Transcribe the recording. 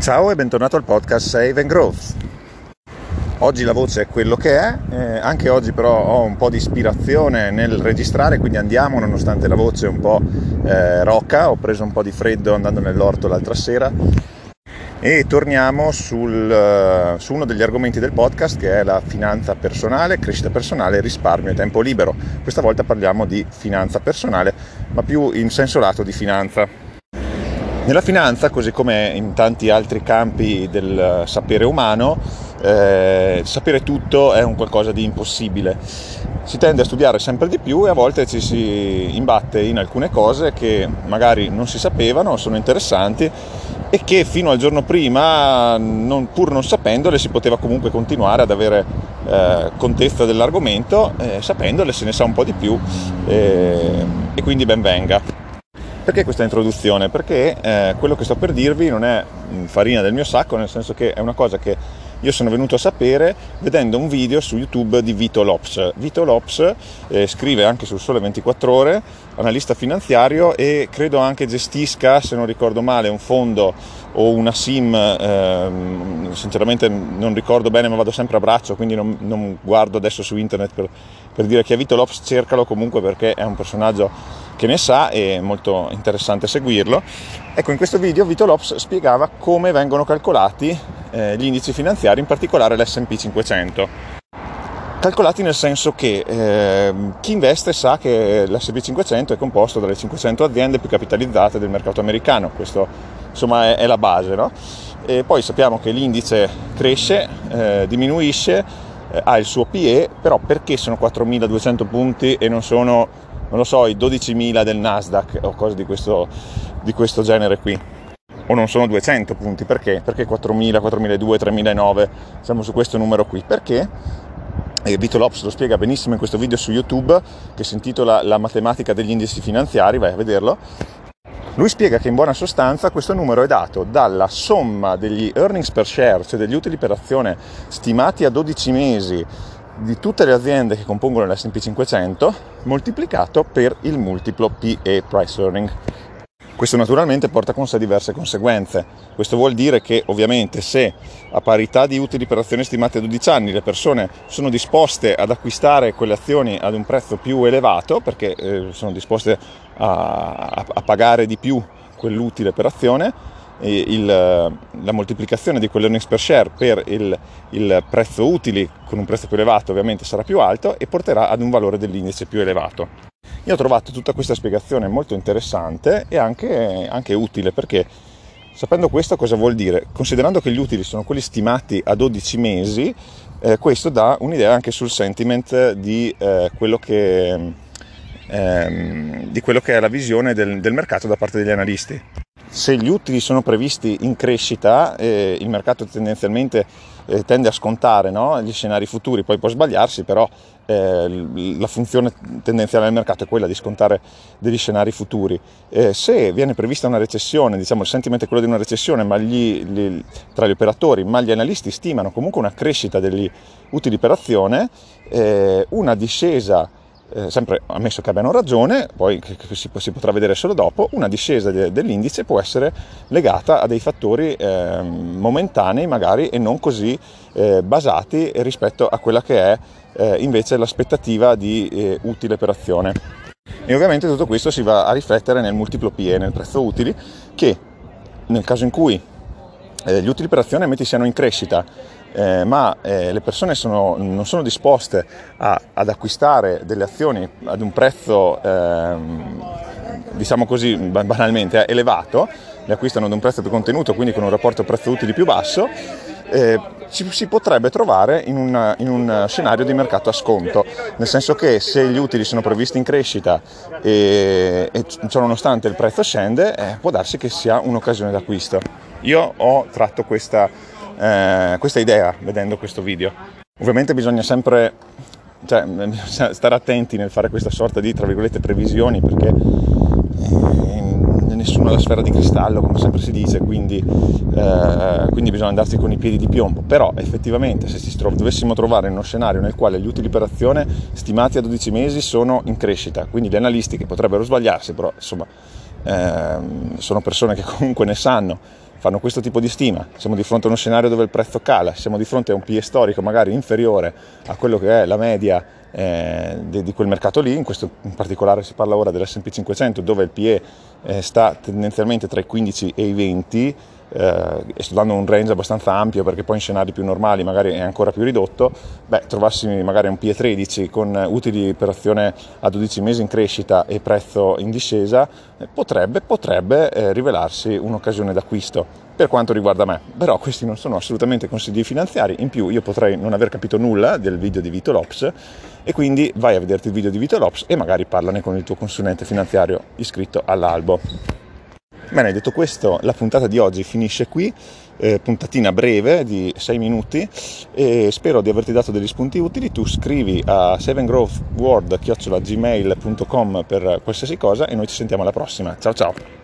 Ciao e bentornato al podcast Save and Growth. Oggi la voce è quello che è, eh, anche oggi però ho un po' di ispirazione nel registrare, quindi andiamo nonostante la voce è un po' eh, rocca, ho preso un po' di freddo andando nell'orto l'altra sera e torniamo sul, uh, su uno degli argomenti del podcast che è la finanza personale, crescita personale, risparmio e tempo libero. Questa volta parliamo di finanza personale, ma più in senso lato di finanza. Nella finanza, così come in tanti altri campi del sapere umano, eh, sapere tutto è un qualcosa di impossibile. Si tende a studiare sempre di più e a volte ci si imbatte in alcune cose che magari non si sapevano, sono interessanti e che fino al giorno prima, non, pur non sapendole, si poteva comunque continuare ad avere eh, contezza dell'argomento, eh, sapendole se ne sa un po' di più eh, e quindi ben venga. Perché questa introduzione? Perché eh, quello che sto per dirvi non è farina del mio sacco, nel senso che è una cosa che io sono venuto a sapere vedendo un video su YouTube di Vito Lops. Vito Lops eh, scrive anche sul Sole 24 Ore, analista finanziario e credo anche gestisca, se non ricordo male, un fondo o una SIM, ehm, sinceramente non ricordo bene ma vado sempre a braccio, quindi non, non guardo adesso su internet per, per dire che è Vito Lops, cercalo comunque perché è un personaggio che ne sa è molto interessante seguirlo. Ecco, in questo video Vito Lops spiegava come vengono calcolati eh, gli indici finanziari, in particolare l'S&P 500. Calcolati nel senso che eh, chi investe sa che l'S&P 500 è composto dalle 500 aziende più capitalizzate del mercato americano, questo insomma è, è la base, no? E poi sappiamo che l'indice cresce, eh, diminuisce, eh, ha il suo PE, però perché sono 4.200 punti e non sono non lo so, i 12.000 del Nasdaq o cose di questo, di questo genere qui. O non sono 200 punti, perché? Perché 4.000, 4.200, 3.009, siamo su questo numero qui. Perché? E Vito Lops lo spiega benissimo in questo video su YouTube che si intitola La matematica degli indici finanziari, vai a vederlo. Lui spiega che in buona sostanza questo numero è dato dalla somma degli earnings per share, cioè degli utili per azione stimati a 12 mesi di tutte le aziende che compongono l'S&P 500 moltiplicato per il multiplo PE Price Earning. Questo naturalmente porta con sé diverse conseguenze. Questo vuol dire che ovviamente se a parità di utili per azioni stimate a 12 anni le persone sono disposte ad acquistare quelle azioni ad un prezzo più elevato, perché eh, sono disposte a, a, pagare di più quell'utile per azione, il, la moltiplicazione di quell'earnings per share per il, il, prezzo utili con un prezzo più elevato ovviamente sarà più alto e porterà ad un valore dell'indice più elevato. Io ho trovato tutta questa spiegazione molto interessante e anche, anche utile perché sapendo questo cosa vuol dire? Considerando che gli utili sono quelli stimati a 12 mesi, eh, questo dà un'idea anche sul sentiment di, eh, quello che, ehm, di quello che è la visione del, del mercato da parte degli analisti se gli utili sono previsti in crescita, eh, il mercato tendenzialmente eh, tende a scontare no? gli scenari futuri, poi può sbagliarsi, però eh, la funzione tendenziale del mercato è quella di scontare degli scenari futuri. Eh, se viene prevista una recessione, diciamo il sentimento è quello di una recessione ma gli, gli, tra gli operatori, ma gli analisti stimano comunque una crescita degli utili per azione, eh, una discesa eh, sempre ammesso che abbiano ragione, poi che, che si, si, potrà vedere solo dopo, una discesa de, dell'indice può essere legata a dei fattori eh, momentanei magari e non così eh, basati rispetto a quella che è eh, invece l'aspettativa di eh, utile per azione. E ovviamente tutto questo si va a riflettere nel multiplo PE, nel prezzo utili, che nel caso in cui eh, gli utili per azione metti siano in crescita eh, ma eh, le persone sono, non sono disposte a, ad acquistare delle azioni ad un prezzo, ehm, diciamo così banalmente, elevato, le acquistano ad un prezzo più contenuto, quindi con un rapporto prezzo-utili più basso, eh, ci si potrebbe trovare in, una, in, un scenario di mercato a sconto, nel senso che se gli utili sono previsti in crescita e, e ciononostante il prezzo scende, eh, può darsi che sia un'occasione d'acquisto. Io ho tratto questa eh, questa idea vedendo questo video. Ovviamente bisogna sempre cioè, stare attenti nel fare questa sorta di, tra virgolette, previsioni perché eh, nessuno ha la sfera di cristallo, come sempre si dice, quindi, eh, quindi, bisogna andarsi con i piedi di piombo. Però effettivamente se ci tro- dovessimo trovare in uno scenario nel quale gli utili per azione stimati a 12 mesi sono in crescita, quindi gli analisti che potrebbero sbagliarsi, però insomma ehm, sono persone che comunque ne sanno, fanno questo tipo di stima, siamo di fronte a uno scenario dove il prezzo cala, siamo di fronte a un PE storico magari inferiore a quello che è la media eh, di, di, quel mercato lì, in questo in particolare si parla ora dell'S&P 500 dove il PE eh, sta tendenzialmente tra i 15 e i 20, eh, e sto dando un range abbastanza ampio perché poi in scenari più normali magari è ancora più ridotto, beh, trovassi magari un PE13 con utili per azione a 12 mesi in crescita e prezzo in discesa, eh, potrebbe, potrebbe eh, rivelarsi un'occasione d'acquisto per quanto riguarda me. Però questi non sono assolutamente consigli finanziari, in più io potrei non aver capito nulla del video di Vito Lops e quindi vai a vederti il video di Vito Lops e magari parlane con il tuo consulente finanziario iscritto all'albo. Bene, detto questo, la puntata di oggi finisce qui, eh, puntatina breve di 6 minuti e spero di averti dato degli spunti utili. Tu scrivi a 7growthworld.gmail.com per qualsiasi cosa e noi ci sentiamo alla prossima. Ciao ciao!